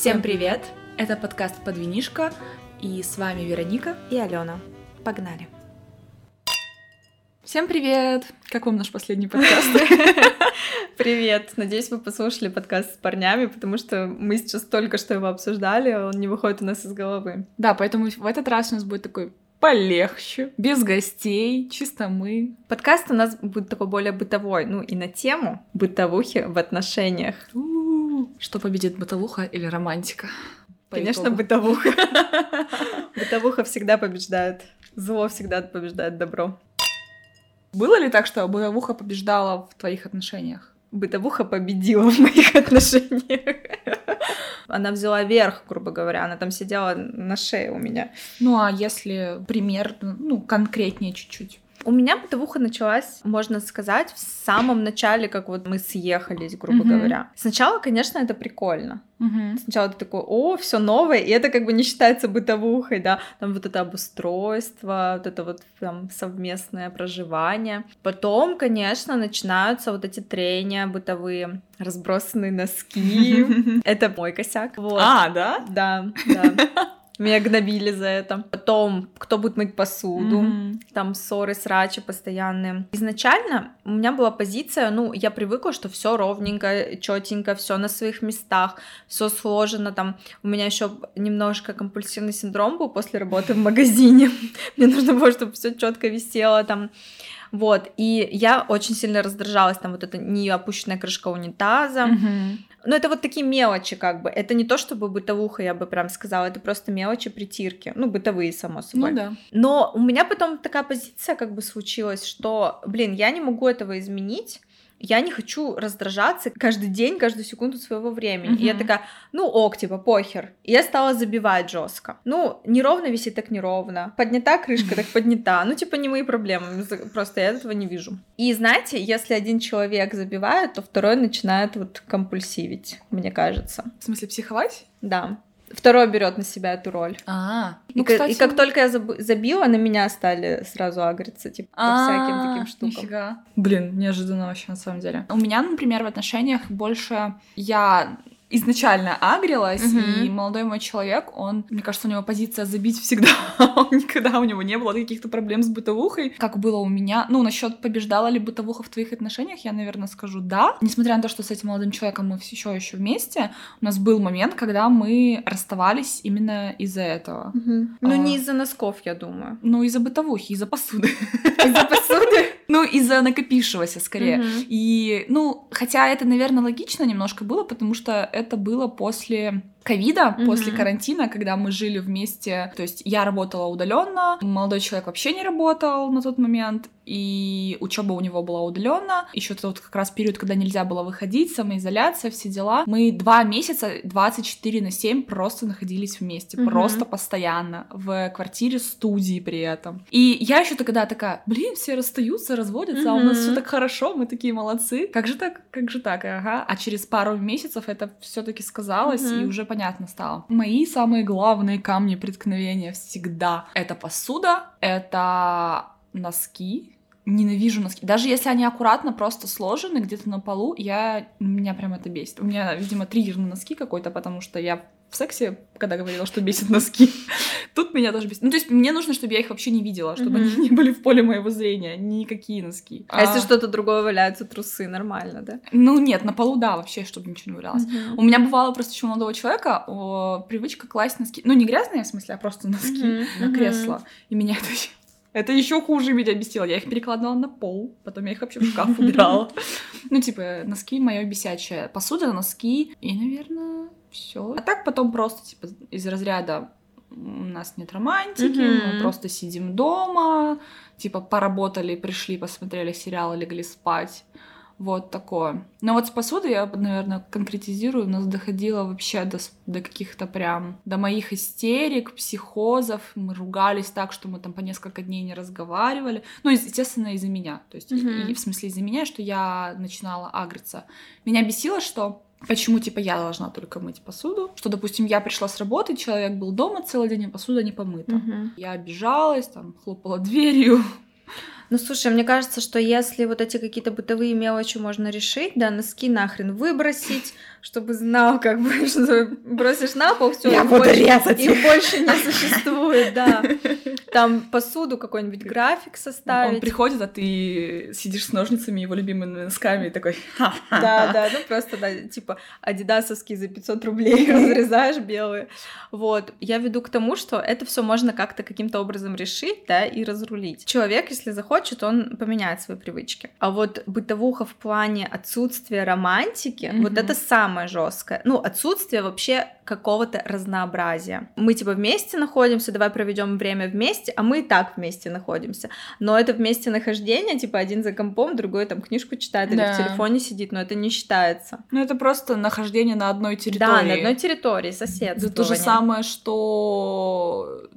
Всем привет! Это подкаст «Подвинишка» и с вами Вероника и Алена. Погнали! Всем привет! Как вам наш последний подкаст? Привет! Надеюсь, вы послушали подкаст с парнями, потому что мы сейчас только что его обсуждали, он не выходит у нас из головы. Да, поэтому в этот раз у нас будет такой полегче, без гостей, чисто мы. Подкаст у нас будет такой более бытовой, ну и на тему бытовухи в отношениях. Что победит, бытовуха или романтика? Конечно, бытовуха. Бытовуха всегда побеждает. Зло всегда побеждает добро. Было ли так, что бытовуха побеждала в твоих отношениях? Бытовуха победила в моих отношениях. Она взяла верх, грубо говоря, она там сидела на шее у меня. Ну а если пример, ну, конкретнее чуть-чуть? У меня бытовуха началась, можно сказать, в самом начале, как вот мы съехались, грубо mm-hmm. говоря. Сначала, конечно, это прикольно. Mm-hmm. Сначала ты такой, о, все новое, и это как бы не считается бытовухой, да, там вот это обустройство, вот это вот там совместное проживание. Потом, конечно, начинаются вот эти трения бытовые, разбросанные носки. Это мой косяк. А, да? Да, да. Меня гнобили за это. Потом, кто будет мыть посуду, mm-hmm. там ссоры, срачи постоянные. Изначально у меня была позиция, ну, я привыкла, что все ровненько, четенько, все на своих местах, все сложено. Там у меня еще немножко компульсивный синдром был после работы в магазине. Мне нужно было, чтобы все четко висело там. Вот, и я очень сильно раздражалась, там вот эта не опущенная крышка унитаза, mm-hmm. Но это вот такие мелочи, как бы. Это не то, чтобы бытовуха, я бы прям сказала, это просто мелочи притирки. Ну, бытовые, само собой. Ну да. Но у меня потом такая позиция как бы случилась, что, блин, я не могу этого изменить я не хочу раздражаться каждый день, каждую секунду своего времени. Mm-hmm. И я такая, ну ок, типа, похер. И я стала забивать жестко. Ну, неровно висит, так неровно. Поднята крышка, так поднята. Ну, типа, не мои проблемы. Просто я этого не вижу. И знаете, если один человек забивает, то второй начинает вот компульсивить, мне кажется. В смысле, психовать? Да. Второй берет на себя эту роль. А, ну, и, кстати... и как только я забила, на меня стали сразу агриться, типа, по всяким таким штукам. Нифига. Блин, неожиданно вообще, на самом деле. У меня, например, в отношениях больше я изначально агрилась, угу. и молодой мой человек, он, мне кажется, у него позиция забить всегда. Никогда у него не было каких-то проблем с бытовухой, как было у меня. Ну, насчет побеждала ли бытовуха в твоих отношениях, я, наверное, скажу да. Несмотря на то, что с этим молодым человеком мы все еще вместе, у нас был момент, когда мы расставались именно из-за этого. Угу. Ну, а... не из-за носков, я думаю. Ну, из-за бытовухи, из-за посуды. Из-за посуды? Ну, из-за накопившегося, скорее. И, ну, хотя это, наверное, логично немножко было, потому что это было после ковида, mm-hmm. после карантина, когда мы жили вместе. То есть я работала удаленно, молодой человек вообще не работал на тот момент, и учеба у него была удаленно. Еще тот как раз период, когда нельзя было выходить, самоизоляция, все дела. Мы два месяца 24 на 7 просто находились вместе, mm-hmm. просто постоянно в квартире студии при этом. И я еще тогда такая, блин, все расстаются, разводятся, mm-hmm. а у нас все так хорошо, мы такие молодцы. Как же так? Как же так? Ага. А через пару месяцев это все-таки сказалось, mm-hmm. и уже понятно стало. Мои самые главные камни преткновения всегда это посуда, это носки, ненавижу носки. Даже если они аккуратно просто сложены где-то на полу, я... меня прям это бесит. У меня, видимо, триггер на носки какой-то, потому что я в сексе, когда говорила, что бесит носки. Тут меня тоже бесит. Ну, то есть мне нужно, чтобы я их вообще не видела, чтобы mm-hmm. они не были в поле моего зрения, никакие носки. А, а если что-то другое валяются, трусы, нормально, да? Ну, нет, на полу, да, вообще, чтобы ничего не валялось. Mm-hmm. У меня бывало просто еще у молодого человека о, привычка класть носки. Ну, не грязные, в смысле, а просто носки mm-hmm. на кресло. И меня это это еще хуже меня бесило. Я их перекладывала на пол, потом я их вообще в шкаф убирала. Ну, типа, носки мое бесячее. Посуда, носки и, наверное, все. А так потом просто, типа, из разряда у нас нет романтики, mm-hmm. мы просто сидим дома, типа, поработали, пришли, посмотрели сериал, легли спать. Вот такое. Но вот с посудой я, наверное, конкретизирую. У нас доходило вообще до, до каких-то прям... До моих истерик, психозов. Мы ругались так, что мы там по несколько дней не разговаривали. Ну, естественно, из-за меня. То есть, mm-hmm. и, в смысле из-за меня, что я начинала агриться. Меня бесило, что Почему, типа, я должна только мыть посуду? Что, допустим, я пришла с работы, человек был дома целый день, а посуда не помыта. Uh-huh. Я обижалась, там, хлопала дверью, Ну, слушай, мне кажется, что если вот эти какие-то бытовые мелочи можно решить, да, носки нахрен выбросить, чтобы знал, как бы, что бросишь на пол, все, буду больше, их больше не существует, да. Там посуду какой-нибудь график составить. Он приходит, а ты сидишь с ножницами, его любимыми носками, и такой... Да, да, ну просто, да, типа, адидасовские за 500 рублей разрезаешь белые. Вот. Я веду к тому, что это все можно как-то каким-то образом решить, да, и разрулить. Человек, если захочет, он поменяет свои привычки. А вот бытовуха в плане отсутствия романтики, mm-hmm. вот это самое жесткое. Ну, отсутствие вообще какого-то разнообразия. Мы типа вместе находимся, давай проведем время вместе, а мы и так вместе находимся. Но это вместе нахождение, типа один за компом, другой там книжку читает да. или в телефоне сидит, но это не считается. Ну это просто нахождение на одной территории. Да, на одной территории, соседство. Это то же самое, что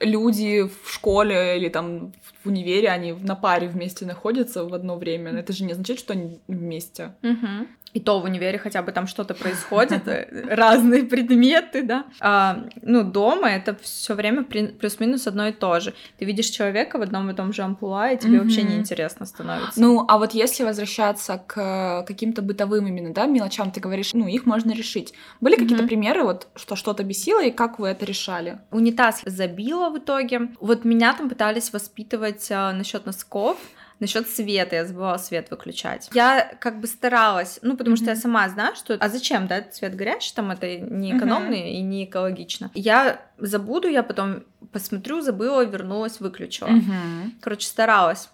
люди в школе или там в универе, они на паре вместе находятся в одно время. Это же не означает, что они вместе. Угу. И то в универе хотя бы там что-то происходит, э, разные предметы, да. А, ну, дома это все время плюс-минус одно и то же. Ты видишь человека в одном и том же амплуа, и тебе mm-hmm. вообще неинтересно становится. Ну, а вот если возвращаться к каким-то бытовым именно, да, мелочам, ты говоришь, ну, их можно решить. Были mm-hmm. какие-то примеры, вот, что что-то бесило, и как вы это решали? Унитаз забило в итоге. Вот меня там пытались воспитывать а, насчет носков, Насчет света, я забывала свет выключать. Я как бы старалась, ну, потому mm-hmm. что я сама знаю, что... А зачем, да, цвет горячий, там это не экономно mm-hmm. и не экологично. Я забуду, я потом посмотрю, забыла, вернулась, выключила. Mm-hmm. Короче, старалась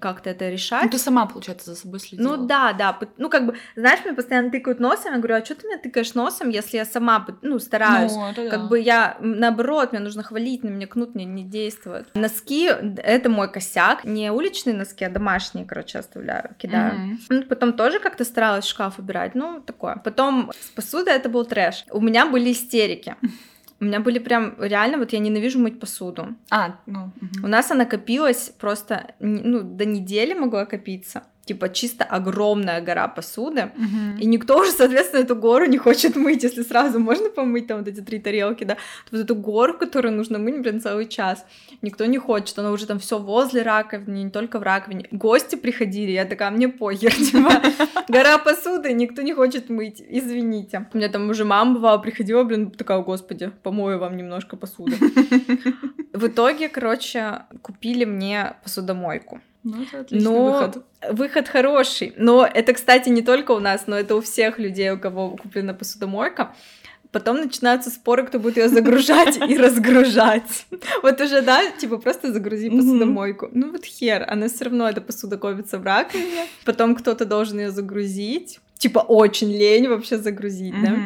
как-то это решать. Ну, ты сама, получается, за собой следила. Ну да, да. Ну, как бы, знаешь, мне постоянно тыкают носом, я говорю, а что ты меня тыкаешь носом, если я сама, ну, стараюсь. Ну, это как да. бы я, наоборот, мне нужно хвалить, на меня кнут, мне не действует. Носки — это мой косяк. Не уличные носки, а домашние, короче, оставляю, кидаю. Mm-hmm. Ну, потом тоже как-то старалась шкаф убирать, ну, такое. Потом с посудой это был трэш. У меня были истерики. У меня были прям реально, вот я ненавижу мыть посуду. А, ну. Угу. У нас она копилась просто, ну, до недели могла копиться типа чисто огромная гора посуды, uh-huh. и никто уже, соответственно, эту гору не хочет мыть, если сразу можно помыть там вот эти три тарелки, да, то вот эту гору, которую нужно мыть, блин, целый час, никто не хочет, она уже там все возле раковины, не только в раковине, гости приходили, я такая, мне похер, типа, гора посуды, никто не хочет мыть, извините. У меня там уже мама бывала, приходила, блин, такая, господи, помою вам немножко посуды. В итоге, короче, купили мне посудомойку. Ну, это отличный но выход. Выход хороший. Но это, кстати, не только у нас, но это у всех людей, у кого куплена посудомойка. Потом начинаются споры, кто будет ее загружать и разгружать. Вот уже, да, типа просто загрузи посудомойку. Ну вот хер, она все равно эта посуда копится в раковине. Потом кто-то должен ее загрузить. Типа очень лень вообще загрузить, да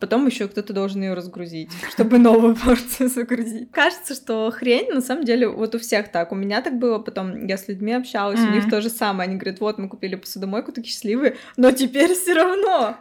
потом еще кто-то должен ее разгрузить, чтобы новую порцию загрузить. Кажется, что хрень, на самом деле, вот у всех так. У меня так было, потом я с людьми общалась, у них то же самое. Они говорят, вот мы купили посудомойку, такие счастливые, но теперь все равно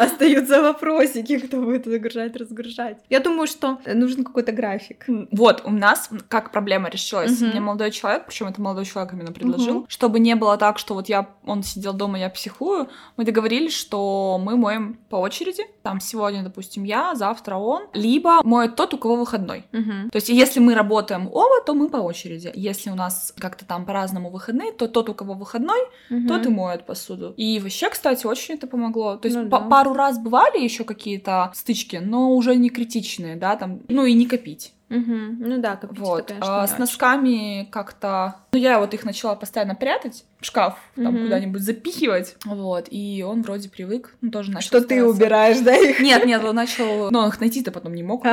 Остаются вопросики, кто будет загружать, разгружать. Я думаю, что нужен какой-то график. Вот, у нас как проблема решилась. Угу. Мне молодой человек, причем это молодой человек именно предложил, угу. чтобы не было так, что вот я, он сидел дома, я психую. Мы договорились, что мы моем по очереди. Там сегодня, допустим, я, завтра он. Либо моет тот, у кого выходной. Угу. То есть, если мы работаем оба, то мы по очереди. Если у нас как-то там по-разному выходные, то тот, у кого выходной, угу. тот и моет посуду. И вообще, кстати, очень это помогло. То есть, ну, да пару раз бывали еще какие-то стычки, но уже не критичные, да, там, ну и не копить. Угу. Ну да, копить вот. конечно, а, с носками как-то... Ну, я вот их начала постоянно прятать в шкаф, там угу. куда-нибудь запихивать, вот, и он вроде привык, ну, тоже начал Что стараться. ты убираешь, да, их? Нет, нет, он начал... Ну, он их найти-то потом не мог.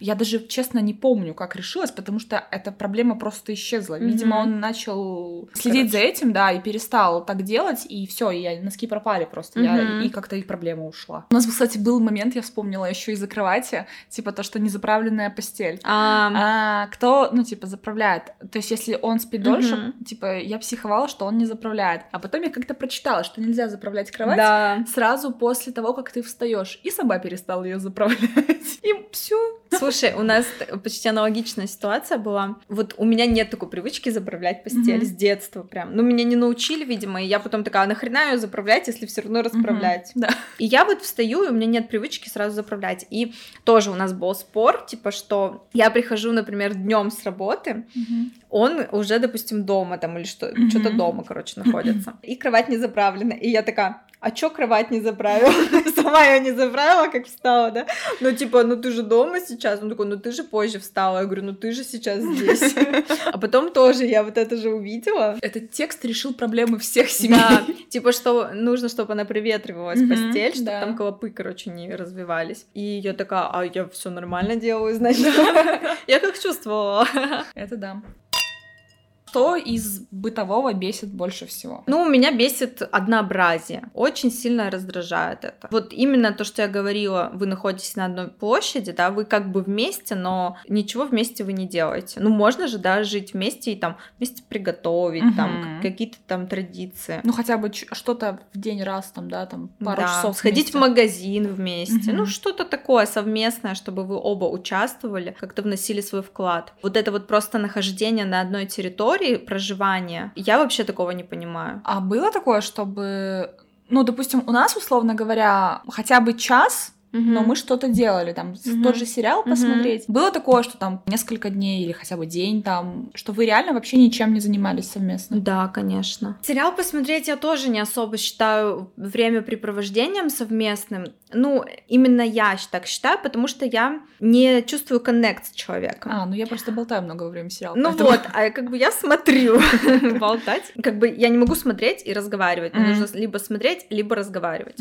Я даже, честно, не помню, как решилась, потому что эта проблема просто исчезла. Видимо, он начал следить за этим, да, и перестал так делать, и все, и носки пропали просто, я, и как-то их проблема ушла. У нас, кстати, был момент, я вспомнила еще из-за кровати, типа то, что незаправленная постель. А, кто, ну, типа, заправляет. То есть, если он спит дольше, типа, я психовала, что он не заправляет. А потом я как-то прочитала, что нельзя заправлять кровать да. сразу после того, как ты встаешь. И сама перестала ее заправлять. И все, Слушай, у нас почти аналогичная ситуация была. Вот у меня нет такой привычки заправлять постель mm-hmm. с детства прям. Ну, меня не научили, видимо, и я потом такая, «А нахрена ее заправлять, если все равно расправлять? Mm-hmm. Да. И я вот встаю, и у меня нет привычки сразу заправлять. И тоже у нас был спор, типа, что я прихожу, например, днем с работы, mm-hmm. Он уже, допустим, дома там или что, mm-hmm. что-то дома, короче, находится. И кровать не заправлена. И я такая, а чё кровать не заправила? Сама ее не заправила, как встала, да? Ну, типа, ну ты же дома сейчас. Он такой, ну ты же позже встала. Я говорю, ну ты же сейчас здесь. А потом тоже я вот это же увидела. Этот текст решил проблемы всех семей. Да, типа, что нужно, чтобы она проветривалась постель, чтобы там колопы, короче, не развивались. И я такая, а я все нормально делаю, значит. Я как чувствовала. Это да. Что из бытового бесит больше всего? Ну, меня бесит однообразие. Очень сильно раздражает это. Вот именно то, что я говорила, вы находитесь на одной площади, да, вы как бы вместе, но ничего вместе вы не делаете. Ну, можно же, да, жить вместе и там вместе приготовить, угу. там какие-то там традиции. Ну, хотя бы что-то в день раз, там, да, там пару да, часов Сходить вместе. в магазин вместе. Угу. Ну, что-то такое совместное, чтобы вы оба участвовали, как-то вносили свой вклад. Вот это вот просто нахождение на одной территории, истории проживания, я вообще такого не понимаю. А было такое, чтобы, ну, допустим, у нас, условно говоря, хотя бы час угу. но мы что-то делали, там, угу. тот же сериал посмотреть. Было такое, что там несколько дней или хотя бы день там, что вы реально вообще ничем не занимались совместно? Да, конечно. Сериал посмотреть я тоже не особо считаю времяпрепровождением совместным. Ну, именно я так считаю, потому что я не чувствую коннект с человеком. А, ну я просто болтаю много во время сериала. Ну поэтому... вот, а как бы я смотрю болтать. Как бы я не могу смотреть и разговаривать. Мне нужно либо смотреть, либо разговаривать.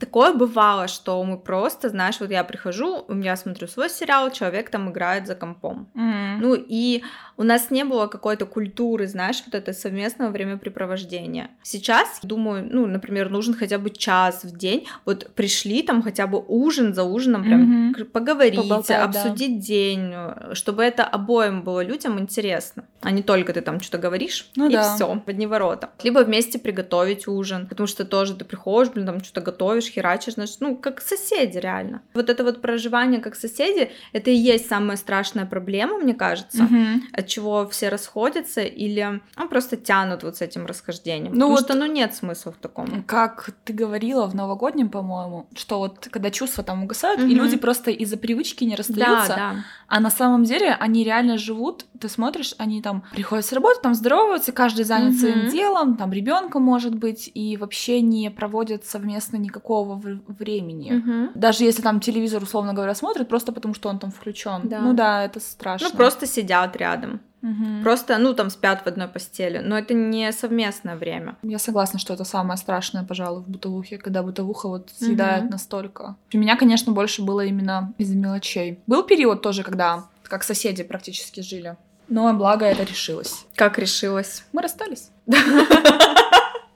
Такое бывало, что мы просто просто, знаешь, вот я прихожу, я смотрю свой сериал, человек там играет за компом. Mm-hmm. Ну и у нас не было какой-то культуры, знаешь, вот это совместного времяпрепровождения. Сейчас, думаю, ну, например, нужен хотя бы час в день, вот пришли там хотя бы ужин за ужином, прям mm-hmm. поговорить, Поболтать, обсудить да. день, чтобы это обоим было людям интересно, а не только ты там что-то говоришь ну, и да. все в одни ворота. Либо вместе приготовить ужин, потому что тоже ты приходишь, блин, там что-то готовишь, херачишь, значит, ну, как соседи соседи, реально. Вот это вот проживание как соседи, это и есть самая страшная проблема, мне кажется, угу. от чего все расходятся или ну, просто тянут вот с этим расхождением. Ну Потому вот что, ну, нет смысла в таком. Как ты говорила в новогоднем, по-моему, что вот когда чувства там угасают, угу. и люди просто из-за привычки не расстаются, да, да. а на самом деле они реально живут, ты смотришь, они там приходят с работы, там здороваются, каждый занят угу. своим делом, там ребенка может быть, и вообще не проводят совместно никакого времени. Угу даже если там телевизор, условно говоря, смотрит, просто потому что он там включен. Да. Ну да, это страшно. Ну просто сидят рядом. Угу. Просто, ну, там спят в одной постели, но это не совместное время. Я согласна, что это самое страшное, пожалуй, в бытовухе, когда бытовуха вот съедает угу. настолько. У меня, конечно, больше было именно из-за мелочей. Был период тоже, когда как соседи практически жили. Но благо это решилось. Как решилось? Мы расстались.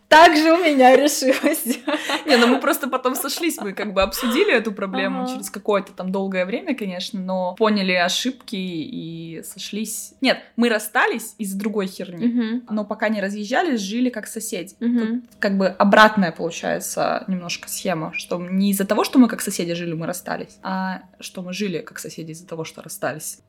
так же у меня решилось. Не, ну мы просто потом сошлись, мы как бы обсудили эту проблему ага. через какое-то там долгое время, конечно, но поняли ошибки и сошлись. Нет, мы расстались из-за другой херни, угу. но пока не разъезжались, жили как соседи. Угу. Тут как бы обратная получается немножко схема, что не из-за того, что мы как соседи жили, мы расстались, а что мы жили как соседи из-за того, что расстались.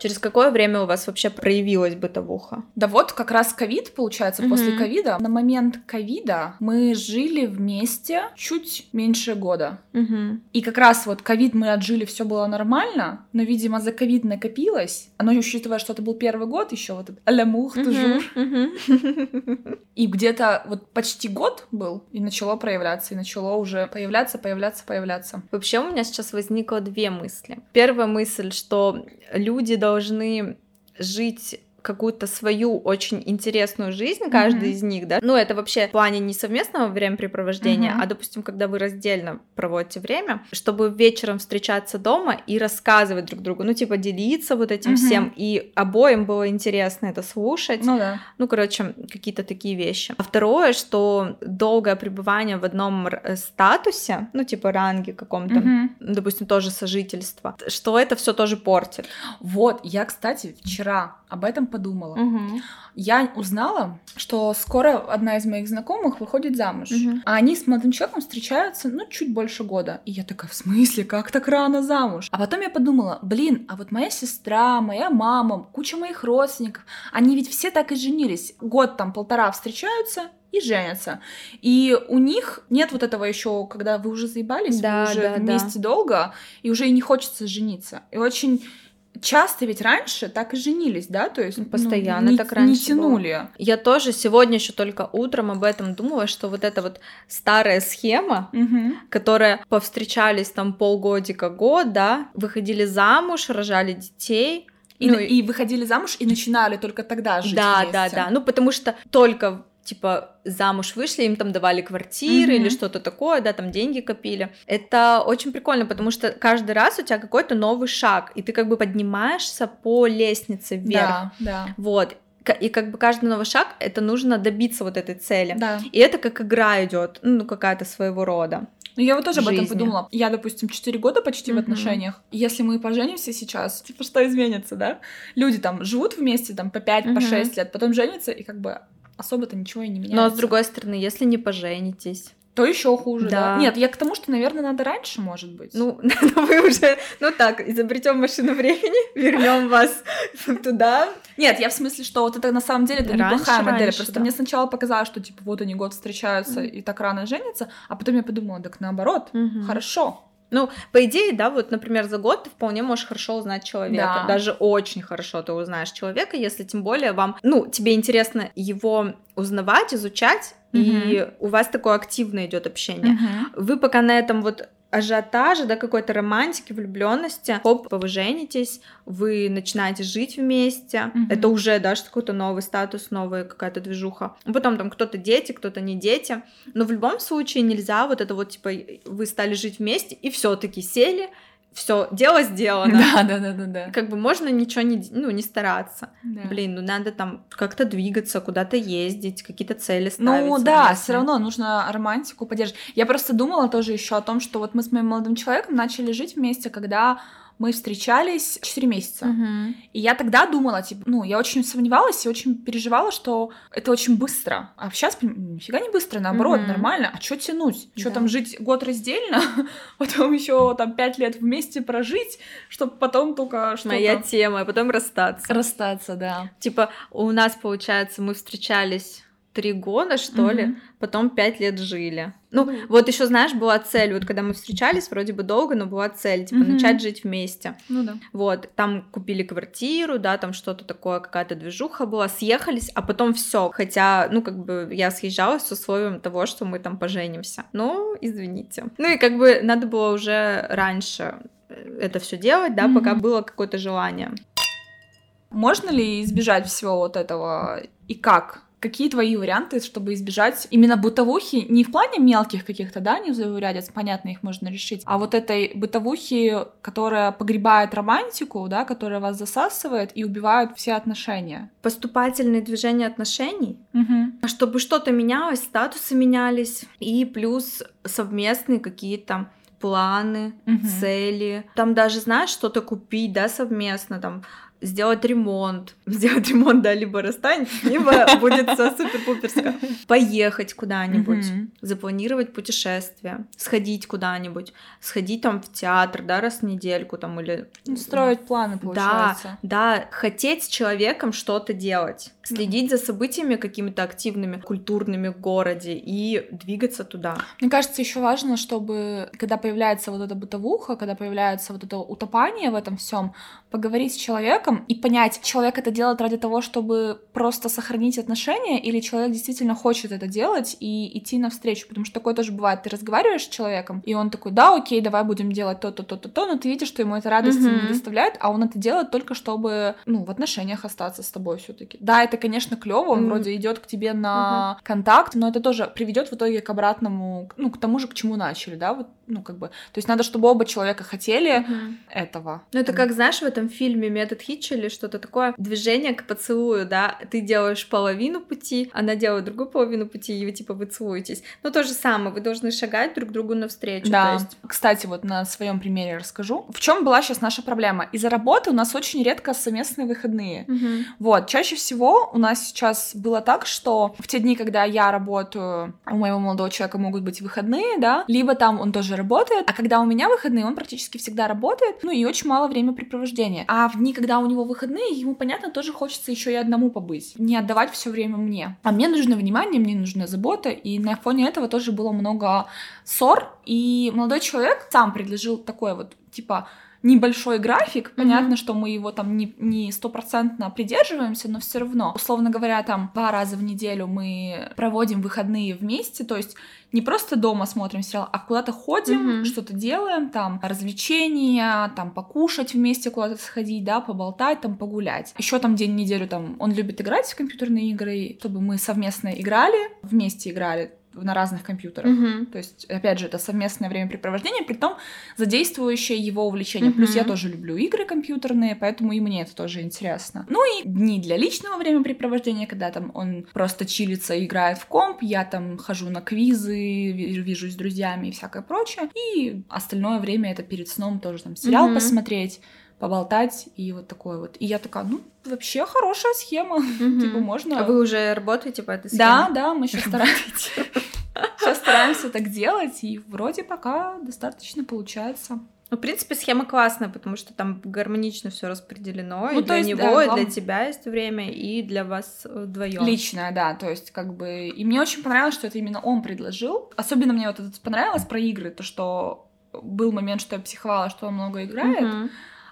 Через какое время у вас вообще проявилась бытовуха? Да вот как раз ковид, получается, mm-hmm. после ковида. На момент ковида мы жили вместе чуть меньше года. Mm-hmm. И как раз вот ковид мы отжили, все было нормально, но, видимо, за ковид накопилось. Оно, учитывая, что это был первый год, еще вот этот алямух toujours. И где-то вот почти год был, и начало проявляться, и начало уже появляться, появляться, появляться. Вообще у меня сейчас возникло две мысли. Первая мысль, что люди должны должны жить какую-то свою очень интересную жизнь, каждый mm-hmm. из них, да. Ну, это вообще в плане не совместного времяпрепровождения, mm-hmm. а, допустим, когда вы раздельно проводите время, чтобы вечером встречаться дома и рассказывать друг другу, ну, типа, делиться вот этим mm-hmm. всем, и обоим было интересно это слушать. Ну, да. Ну, короче, какие-то такие вещи. А второе, что долгое пребывание в одном э, статусе, ну, типа, ранге каком-то, mm-hmm. допустим, тоже сожительство, что это все тоже портит. Вот, я, кстати, вчера об этом подумала. Угу. Я узнала, что скоро одна из моих знакомых выходит замуж, угу. а они с молодым человеком встречаются, ну, чуть больше года. И я такая, в смысле, как так рано замуж? А потом я подумала, блин, а вот моя сестра, моя мама, куча моих родственников, они ведь все так и женились. Год там полтора встречаются, и женятся. И у них нет вот этого еще, когда вы уже заебались, да, вы уже да, вместе да. долго, и уже и не хочется жениться. И очень часто ведь раньше так и женились, да, то есть ну, постоянно ну, не, так раньше не тянули. Было. Я тоже сегодня еще только утром об этом думала, что вот эта вот старая схема, угу. которая повстречались там полгодика год, да, выходили замуж, рожали детей. И, ну, и выходили замуж и начинали только тогда жить Да, вместе. да, да. Ну, потому что только типа замуж вышли, им там давали квартиры mm-hmm. или что-то такое, да, там деньги копили. Это очень прикольно, потому что каждый раз у тебя какой-то новый шаг, и ты как бы поднимаешься по лестнице вверх. Да, да. Вот. И как бы каждый новый шаг это нужно добиться вот этой цели. Да. И это как игра идет, ну какая-то своего рода. Ну, я вот тоже жизни. об этом подумала. Я, допустим, 4 года почти mm-hmm. в отношениях. Если мы поженимся сейчас, типа, что изменится, да? Люди там живут вместе там по 5, mm-hmm. по 6 лет, потом женятся, и как бы особо-то ничего и не меняется. Но с другой стороны, если не поженитесь, то еще хуже, да. да. Нет, я к тому, что, наверное, надо раньше, может быть. Ну, ну вы уже, ну так, изобретем машину времени, вернем вас туда. Нет, я в смысле, что вот это на самом деле это раньше, неплохая модель. Раньше, Просто да. мне сначала показалось, что типа вот они год встречаются и так рано женятся, а потом я подумала, так наоборот, mm-hmm. хорошо. Ну, по идее, да, вот, например, за год ты вполне можешь хорошо узнать человека. Да. Даже очень хорошо ты узнаешь человека, если тем более вам, ну, тебе интересно его узнавать, изучать, угу. и у вас такое активное идет общение. Угу. Вы пока на этом вот ажиотажа, да, какой-то романтики, влюбленности. Хоп, вы женитесь, вы начинаете жить вместе. Mm-hmm. Это уже, да, что какой-то новый статус, новая какая-то движуха. Потом там кто-то дети, кто-то не дети. Но в любом случае нельзя вот это вот, типа, вы стали жить вместе и все-таки сели, все, дело сделано. Да, да, да, да, да. Как бы можно ничего не, ну, не стараться. Да. Блин, ну надо там как-то двигаться, куда-то ездить, какие-то цели ставить. Ну да, все равно нужно романтику поддерживать. Я просто думала тоже еще о том, что вот мы с моим молодым человеком начали жить вместе, когда мы встречались 4 месяца. Угу. И я тогда думала, типа, ну, я очень сомневалась и очень переживала, что это очень быстро. А сейчас нифига не быстро, наоборот, угу. нормально. А что тянуть? Что да. там жить год раздельно, потом еще там 5 лет вместе прожить, чтобы потом только что Моя тема, а потом расстаться. Расстаться, да. Типа, у нас, получается, мы встречались три года, что mm-hmm. ли, потом пять лет жили. Ну, mm-hmm. вот еще, знаешь, была цель, вот когда мы встречались, вроде бы долго, но была цель, типа, mm-hmm. начать жить вместе. Ну да. Вот, там купили квартиру, да, там что-то такое, какая-то движуха была, съехались, а потом все. Хотя, ну, как бы я съезжалась с условием того, что мы там поженимся. Ну, извините. Ну и как бы надо было уже раньше э, это все делать, да, mm-hmm. пока было какое-то желание. Можно ли избежать всего вот этого и как? Какие твои варианты, чтобы избежать именно бытовухи, не в плане мелких каких-то, да, не заурядец, понятно, их можно решить, а вот этой бытовухи, которая погребает романтику, да, которая вас засасывает и убивает все отношения? Поступательные движения отношений, угу. чтобы что-то менялось, статусы менялись, и плюс совместные какие-то планы, угу. цели. Там даже, знаешь, что-то купить, да, совместно, там сделать ремонт. Сделать ремонт, да, либо расстанется, либо будет все супер-пуперско. Поехать куда-нибудь, запланировать путешествие, сходить куда-нибудь, сходить там в театр, да, раз в недельку там или... Ну, строить планы, получается. Да, да, хотеть с человеком что-то делать, следить за событиями какими-то активными, культурными в городе и двигаться туда. Мне кажется, еще важно, чтобы, когда появляется вот эта бытовуха, когда появляется вот это утопание в этом всем, поговорить с человеком и понять, человек это делает ради того, чтобы просто сохранить отношения, или человек действительно хочет это делать и идти навстречу, потому что такое тоже бывает. Ты разговариваешь с человеком, и он такой, да, окей, давай будем делать то-то, то-то, то, но ты видишь, что ему это радости mm-hmm. не доставляет, а он это делает только чтобы, ну, в отношениях остаться с тобой все-таки. Да, это, конечно, клево, он mm-hmm. вроде идет к тебе на mm-hmm. контакт, но это тоже приведет в итоге к обратному, ну, к тому же, к чему начали, да, вот, ну, как бы. То есть надо, чтобы оба человека хотели mm-hmm. этого. Ну, это как, знаешь, в этом фильме «Метод Хитча» спич или что-то такое, движение к поцелую, да, ты делаешь половину пути, она делает другую половину пути, и вы типа вы целуетесь. Но то же самое, вы должны шагать друг другу навстречу. Да. Есть... Кстати, вот на своем примере расскажу. В чем была сейчас наша проблема? Из-за работы у нас очень редко совместные выходные. Угу. Вот, чаще всего у нас сейчас было так, что в те дни, когда я работаю, у моего молодого человека могут быть выходные, да, либо там он тоже работает, а когда у меня выходные, он практически всегда работает, ну и очень мало времяпрепровождения. А в дни, когда у него выходные, ему, понятно, тоже хочется еще и одному побыть, не отдавать все время мне. А мне нужно внимание, мне нужна забота, и на фоне этого тоже было много ссор, и молодой человек сам предложил такое вот, типа, небольшой график. Понятно, mm-hmm. что мы его там не стопроцентно придерживаемся, но все равно, условно говоря, там два раза в неделю мы проводим выходные вместе, то есть не просто дома смотрим сериал, а куда-то ходим, mm-hmm. что-то делаем, там развлечения, там покушать вместе куда-то сходить, да, поболтать, там погулять. Еще там день в неделю там он любит играть в компьютерные игры, чтобы мы совместно играли, вместе играли на разных компьютерах. Mm-hmm. То есть, опять же, это совместное времяпрепровождение, при том задействующее его увлечение. Mm-hmm. Плюс я тоже люблю игры компьютерные, поэтому и мне это тоже интересно. Ну и дни для личного времяпрепровождения, когда там он просто чилится, играет в комп, я там хожу на квизы, вижусь с друзьями и всякое прочее. И остальное время это перед сном тоже там сериал mm-hmm. посмотреть поболтать и вот такое вот. И я такая, ну, вообще хорошая схема. Типа можно... А вы уже работаете по этой схеме? Да, да, мы сейчас стараемся. Сейчас стараемся так делать, и вроде пока достаточно получается. Ну, в принципе, схема классная, потому что там гармонично все распределено. Ну, и для есть, него, да, и для тебя есть время, и для вас вдвоем. Личное, да. То есть, как бы. И мне очень понравилось, что это именно он предложил. Особенно мне вот это понравилось про игры, то, что был момент, что я психовала, что он много играет. Uh-huh.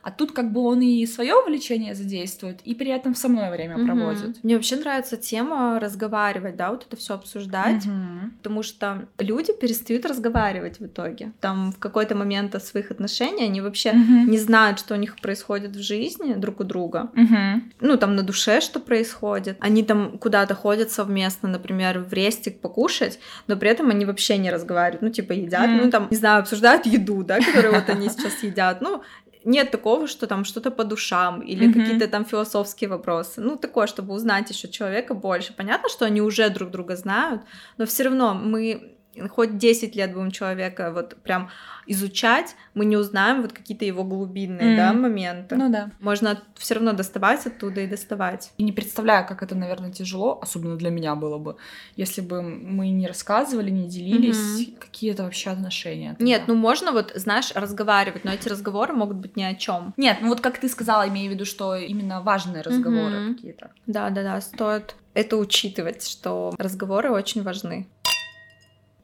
А тут как бы он и свое увлечение задействует, и при этом со мной время угу. проводит. Мне вообще нравится тема разговаривать, да, вот это все обсуждать, угу. потому что люди перестают разговаривать в итоге. Там в какой-то момент о своих отношениях они вообще угу. не знают, что у них происходит в жизни друг у друга. Угу. Ну, там на душе что происходит. Они там куда-то ходят совместно, например, в рестик покушать, но при этом они вообще не разговаривают. Ну, типа, едят, угу. ну, там, не знаю, обсуждают еду, да, которую вот они сейчас едят. Ну, нет такого, что там что-то по душам или mm-hmm. какие-то там философские вопросы. Ну, такое, чтобы узнать еще человека больше. Понятно, что они уже друг друга знают, но все равно мы хоть 10 лет будем человека вот прям изучать, мы не узнаем вот какие-то его глубинные, mm. да, моменты. Ну да. Можно все равно доставать оттуда и доставать. И не представляю, как это, наверное, тяжело, особенно для меня было бы, если бы мы не рассказывали, не делились, mm-hmm. какие это вообще отношения. Тогда. Нет, ну можно вот, знаешь, разговаривать, но эти разговоры могут быть ни о чем. Нет, ну вот как ты сказала, имею в виду, что именно важные разговоры mm-hmm. какие-то. Да, да, да, стоит это учитывать, что разговоры очень важны.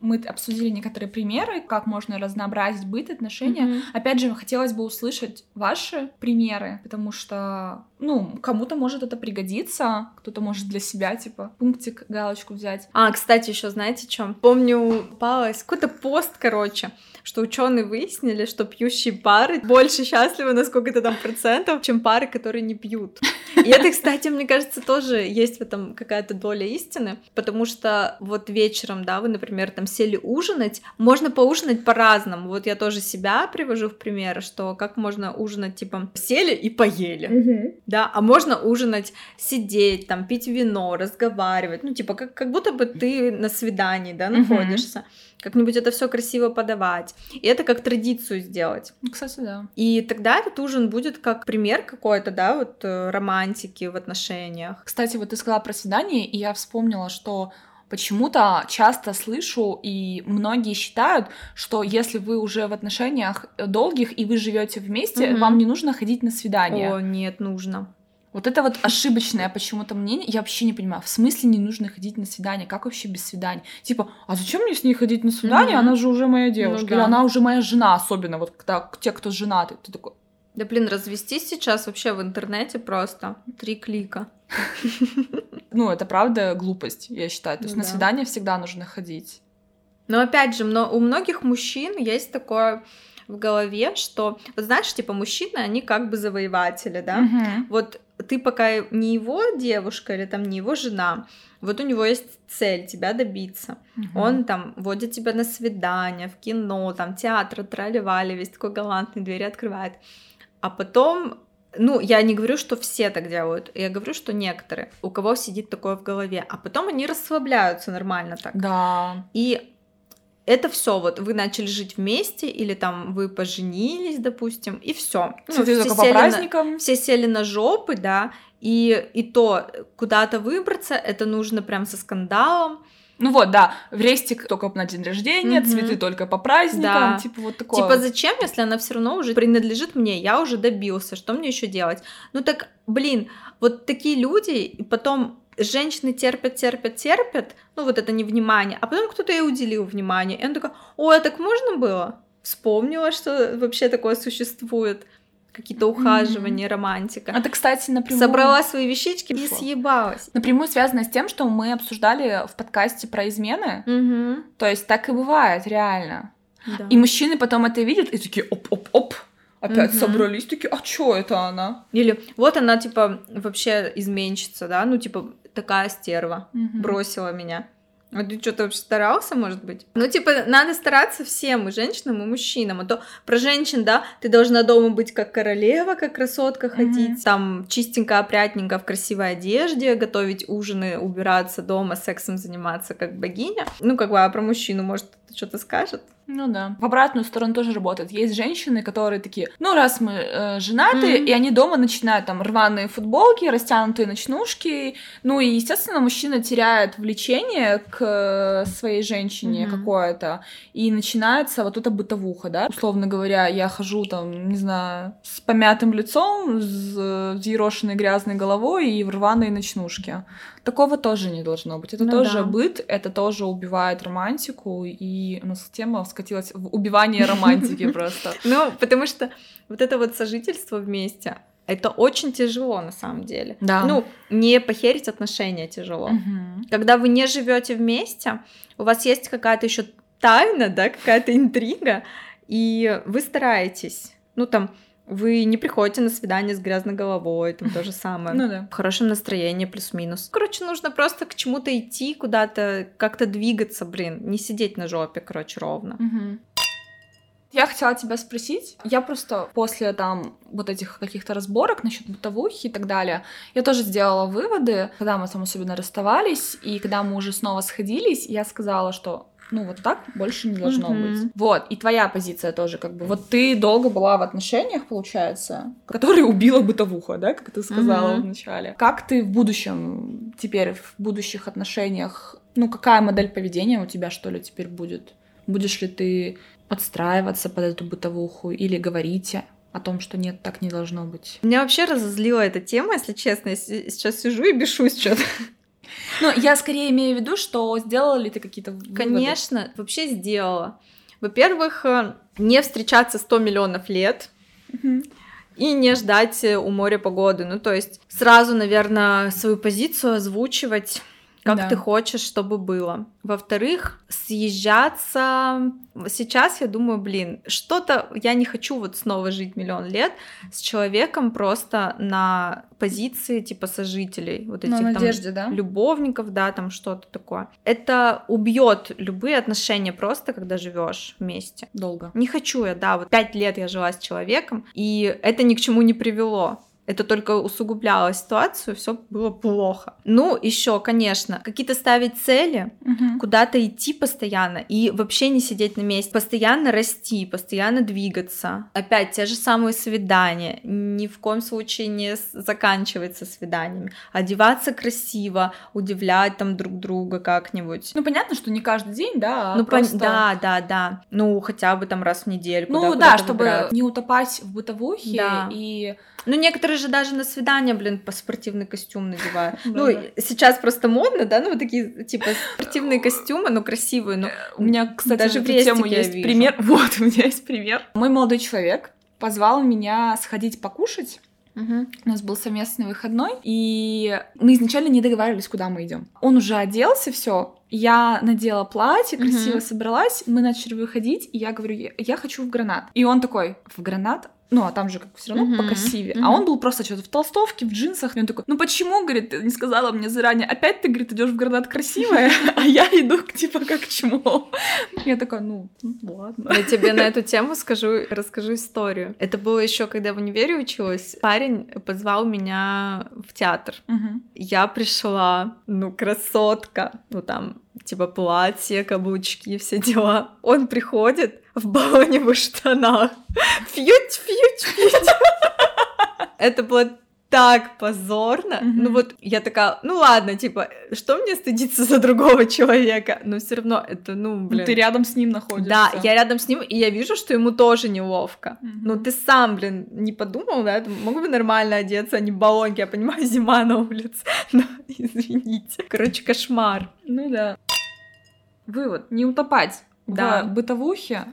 Мы обсудили некоторые примеры, как можно разнообразить быт, отношения. Mm-hmm. Опять же, хотелось бы услышать ваши примеры, потому что, ну, кому-то может это пригодиться, кто-то может для себя, типа, пунктик, галочку взять. А, кстати, еще знаете, чем? Помню, попалась какой-то пост, короче, что ученые выяснили, что пьющие пары больше счастливы на сколько-то там процентов, чем пары, которые не пьют. И это, кстати, мне кажется, тоже есть в этом какая-то доля истины, потому что вот вечером, да, вы, например, там сели ужинать, можно поужинать по-разному. Вот я тоже себя привожу в пример, что как можно ужинать, типа, сели и поели, угу. Да, а можно ужинать, сидеть, там, пить вино, разговаривать, ну, типа, как, как будто бы ты на свидании, да, находишься. Угу как-нибудь это все красиво подавать. И это как традицию сделать. Ну, кстати, да. И тогда этот ужин будет как пример какой-то, да, вот э, романтики в отношениях. Кстати, вот ты сказала про свидание, и я вспомнила, что почему-то часто слышу, и многие считают, что если вы уже в отношениях долгих и вы живете вместе, mm-hmm. вам не нужно ходить на свидание. О, нет, нужно. Вот это вот ошибочное почему-то мнение, я вообще не понимаю, в смысле не нужно ходить на свидание, как вообще без свидания? Типа, а зачем мне с ней ходить на свидание, mm-hmm. она же уже моя девушка, ну, да. или она уже моя жена, особенно вот когда те, кто женаты, ты такой... Да блин, развестись сейчас вообще в интернете просто три клика. Ну, это правда глупость, я считаю. То есть ну на свидание всегда нужно ходить. Но опять же, у многих мужчин есть такое в голове, что, вот знаешь, типа мужчины, они как бы завоеватели, да? Угу. Вот ты пока не его девушка или там не его жена, вот у него есть цель тебя добиться. Угу. Он там водит тебя на свидание, в кино, там театр, трали-вали, весь такой галантный, двери открывает. А потом Ну, я не говорю, что все так делают, я говорю, что некоторые, у кого сидит такое в голове, а потом они расслабляются нормально так. Да. И это все, вот вы начали жить вместе, или там вы поженились, допустим, и все. Ну, все только по праздникам. На, все сели на жопы, да, и, и то куда-то выбраться, это нужно прям со скандалом. Ну вот, да, в рестик только на день рождения, mm-hmm. цветы только по праздникам, да. типа вот такое. Типа зачем, если она все равно уже принадлежит мне, я уже добился, что мне еще делать? Ну так, блин, вот такие люди, и потом женщины терпят, терпят, терпят, ну вот это невнимание, а потом кто-то ей уделил внимание, и она такая, ой, а так можно было? Вспомнила, что вообще такое существует какие-то ухаживания, mm-hmm. романтика. Это, кстати, напрямую... Собрала свои вещички и съебалась. Напрямую связано с тем, что мы обсуждали в подкасте про измены. Mm-hmm. То есть так и бывает, реально. Да. И мужчины потом это видят и такие оп-оп-оп. Опять угу. собрались такие, а чё это она? Или вот она, типа, вообще изменщица, да, ну, типа, такая стерва, угу. бросила меня. А ты что-то вообще старался, может быть? Ну, типа, надо стараться всем, и женщинам, и мужчинам. А то про женщин, да, ты должна дома быть как королева, как красотка ходить, mm-hmm. там чистенько, опрятненько, в красивой одежде, готовить ужины, убираться дома, сексом заниматься как богиня. Ну, как бы, а про мужчину, может, что-то скажет? Ну да. В обратную сторону тоже работает. Есть женщины, которые такие, ну раз мы э, женаты, mm-hmm. и они дома начинают там рваные футболки, растянутые ночнушки, ну и естественно мужчина теряет влечение к своей женщине mm-hmm. какое-то, и начинается вот эта бытовуха, да. Условно говоря, я хожу там, не знаю, с помятым лицом, с взъерошенной грязной головой и в рваной ночнушке. Такого тоже не должно быть. Это ну, тоже да. быт, это тоже убивает романтику, и у нас тема скатилась в убивание романтики просто. Ну, потому что вот это вот сожительство вместе, это очень тяжело на самом деле. Да. Ну, не похерить отношения тяжело. Когда вы не живете вместе, у вас есть какая-то еще тайна, да, какая-то интрига, и вы стараетесь. Ну, там, вы не приходите на свидание с грязной головой, там то же самое. Ну да. В хорошем настроении, плюс-минус. Короче, нужно просто к чему-то идти, куда-то как-то двигаться, блин, не сидеть на жопе, короче, ровно. Угу. Я хотела тебя спросить, я просто после там вот этих каких-то разборок насчет бытовухи и так далее, я тоже сделала выводы, когда мы там особенно расставались, и когда мы уже снова сходились, я сказала, что ну вот так больше не должно mm-hmm. быть. Вот, и твоя позиция тоже как бы. Вот ты долго была в отношениях, получается, которые убила бытовуха, да, как ты сказала mm-hmm. вначале. Как ты в будущем, теперь в будущих отношениях, ну какая модель поведения у тебя что ли теперь будет? Будешь ли ты подстраиваться под эту бытовуху или говорить о том, что нет, так не должно быть. Меня вообще разозлила эта тема, если честно. Я сейчас сижу и бешусь что-то. Ну, я скорее имею в виду, что сделала ли ты какие-то выводы? Конечно, вообще сделала. Во-первых, э, не встречаться 100 миллионов лет. И не ждать у моря погоды. Ну, то есть сразу, наверное, свою позицию озвучивать как да. ты хочешь, чтобы было. Во-вторых, съезжаться... Сейчас я думаю, блин, что-то... Я не хочу вот снова жить миллион лет с человеком просто на позиции типа сожителей. Вот этих на надежде, там да? любовников, да, там что-то такое. Это убьет любые отношения просто, когда живешь вместе. Долго. Не хочу я, да, вот пять лет я жила с человеком, и это ни к чему не привело это только усугубляло ситуацию, все было плохо. Ну, еще, конечно, какие-то ставить цели, угу. куда-то идти постоянно и вообще не сидеть на месте, постоянно расти, постоянно двигаться. Опять те же самые свидания, ни в коем случае не заканчивается свиданиями, одеваться красиво, удивлять там друг друга как-нибудь. Ну, понятно, что не каждый день, да, а ну, просто... пон... да, да, да. Ну, хотя бы там раз в неделю. Ну, да, чтобы выбирать. не утопать в бытовухе да. и ну, некоторые же даже на свидание, блин, по спортивный костюм надевают. Ну, сейчас просто модно, да, ну, вот такие, типа, спортивные костюмы, но красивые, но... У меня, кстати, даже в тему есть пример. Вот, у меня есть пример. Мой молодой человек позвал меня сходить покушать. Угу. У нас был совместный выходной, и мы изначально не договаривались, куда мы идем. Он уже оделся, все. Я надела платье, красиво угу. собралась, мы начали выходить, и я говорю, я хочу в гранат. И он такой, в гранат? Ну, а там же как все равно покрасивее. А он был просто что-то в толстовке, в джинсах. И он такой, ну почему, говорит, ты не сказала мне заранее, опять ты, говорит, идешь в гранат красивая, а я иду типа как чмо. Я такая, ну, ладно. Я тебе на эту тему скажу, расскажу историю. Это было еще, когда в универе училась. Парень позвал меня в театр. Я пришла, ну, красотка, ну, там, типа платье, каблучки, все дела. Он приходит в баллоневых штанах. Фьють, фьють, фьють. Это было так позорно. Mm-hmm. Ну вот я такая, ну ладно, типа, что мне стыдиться за другого человека? Но все равно это, ну, блин. Ну, ты рядом с ним находишься. Да, я рядом с ним, и я вижу, что ему тоже неловко. Mm-hmm. Ну ты сам, блин, не подумал, да? Могу бы нормально одеться, а не баллонки. Я понимаю, зима на улице. Но извините. Короче, кошмар. Ну да. Вывод. Не утопать да. в бытовухе,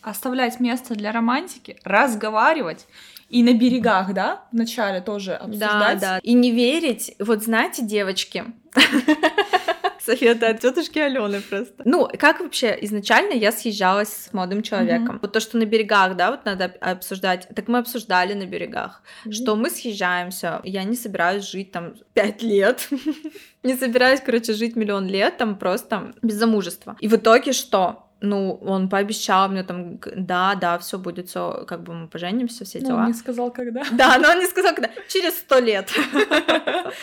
оставлять место для романтики, разговаривать и на берегах, да, вначале тоже обсуждать. Да, да. И не верить. Вот знаете, девочки, Советы от тетушки Алены просто. Ну, как вообще изначально я съезжалась с молодым человеком? Mm-hmm. Вот то, что на берегах, да, вот надо обсуждать. Так мы обсуждали на берегах, mm-hmm. что мы съезжаемся. Я не собираюсь жить там пять лет. не собираюсь, короче, жить миллион лет там просто без замужества. И в итоге что? Ну, он пообещал мне там, да, да, все будет, все, как бы мы поженимся, все дела. Но он не сказал, когда. Да, но он не сказал, когда. Через сто лет.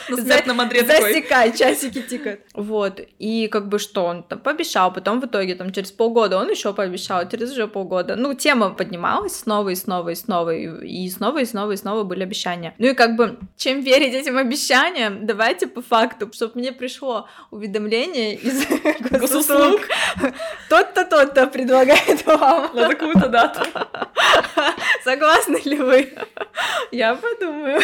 Ну, Засекай, часики тикают. Вот, и как бы что, он там пообещал, потом в итоге там через полгода он еще пообещал, через уже полгода. Ну, тема поднималась снова и снова и снова, и снова и снова и снова были обещания. Ну и как бы, чем верить этим обещаниям, давайте по факту, чтобы мне пришло уведомление из госуслуг. Тот-то кто-то предлагает вам. На такую-то дату. Согласны ли вы? Я подумаю.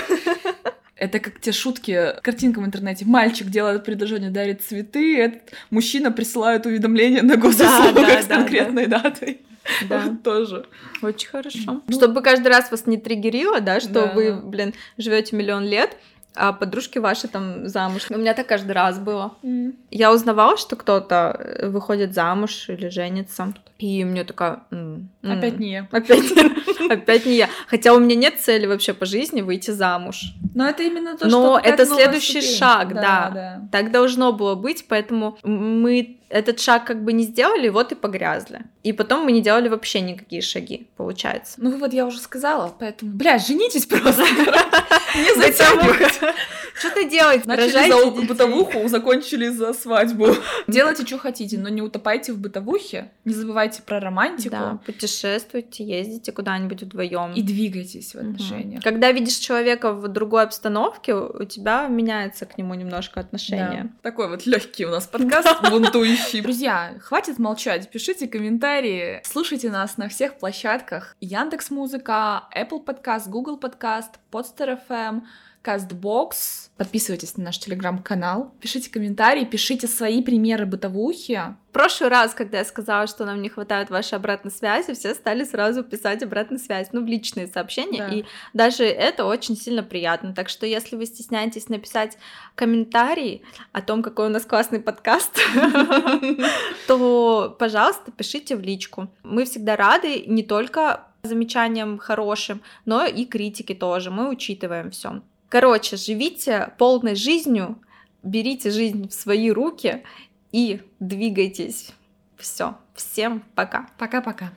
Это как те шутки, картинка в интернете. Мальчик делает предложение, дарит цветы, этот мужчина присылает уведомление на госуслугах да, да, с конкретной да, датой. Да. Тоже. Очень хорошо. Ну, Чтобы каждый раз вас не триггерило, да, что да. вы, блин, живете миллион лет, а подружки ваши там замуж. У меня так каждый раз было. Mm. Я узнавала, что кто-то э, выходит замуж или женится. И мне такая... М -м, опять не я. Опять, опять не я. Хотя у меня нет цели вообще по жизни выйти замуж. Но это именно то, Но что это следующий шаг, да, да. да. Так должно было быть, поэтому мы этот шаг как бы не сделали, вот и погрязли. И потом мы не делали вообще никакие шаги, получается. Ну вот я уже сказала, поэтому, бля, женитесь просто. Не затягивать. Что-то делать? Начали за бытовуху, закончили за свадьбу. Делайте, что хотите, но не утопайте в бытовухе. Не забывайте про романтику. Да, путешествуйте, ездите куда-нибудь вдвоем. И двигайтесь в отношениях. Когда видишь человека в другой обстановке, у тебя меняется к нему немножко отношение. Такой вот легкий у нас подкаст, бунтующий. Друзья, хватит молчать, пишите комментарии, слушайте нас на всех площадках. Яндекс Музыка, Apple Podcast, Google Podcast, Podster FM, Castbox. Подписывайтесь на наш телеграм-канал, пишите комментарии, пишите свои примеры бытовухи. В прошлый раз, когда я сказала, что нам не хватает вашей обратной связи, все стали сразу писать обратную связь, ну, в личные сообщения, да. и даже это очень сильно приятно. Так что, если вы стесняетесь написать комментарий о том, какой у нас классный подкаст, то, пожалуйста, пишите в личку. Мы всегда рады не только замечаниям хорошим, но и критики тоже. Мы учитываем все. Короче, живите полной жизнью, берите жизнь в свои руки и двигайтесь. Все. Всем пока. Пока-пока.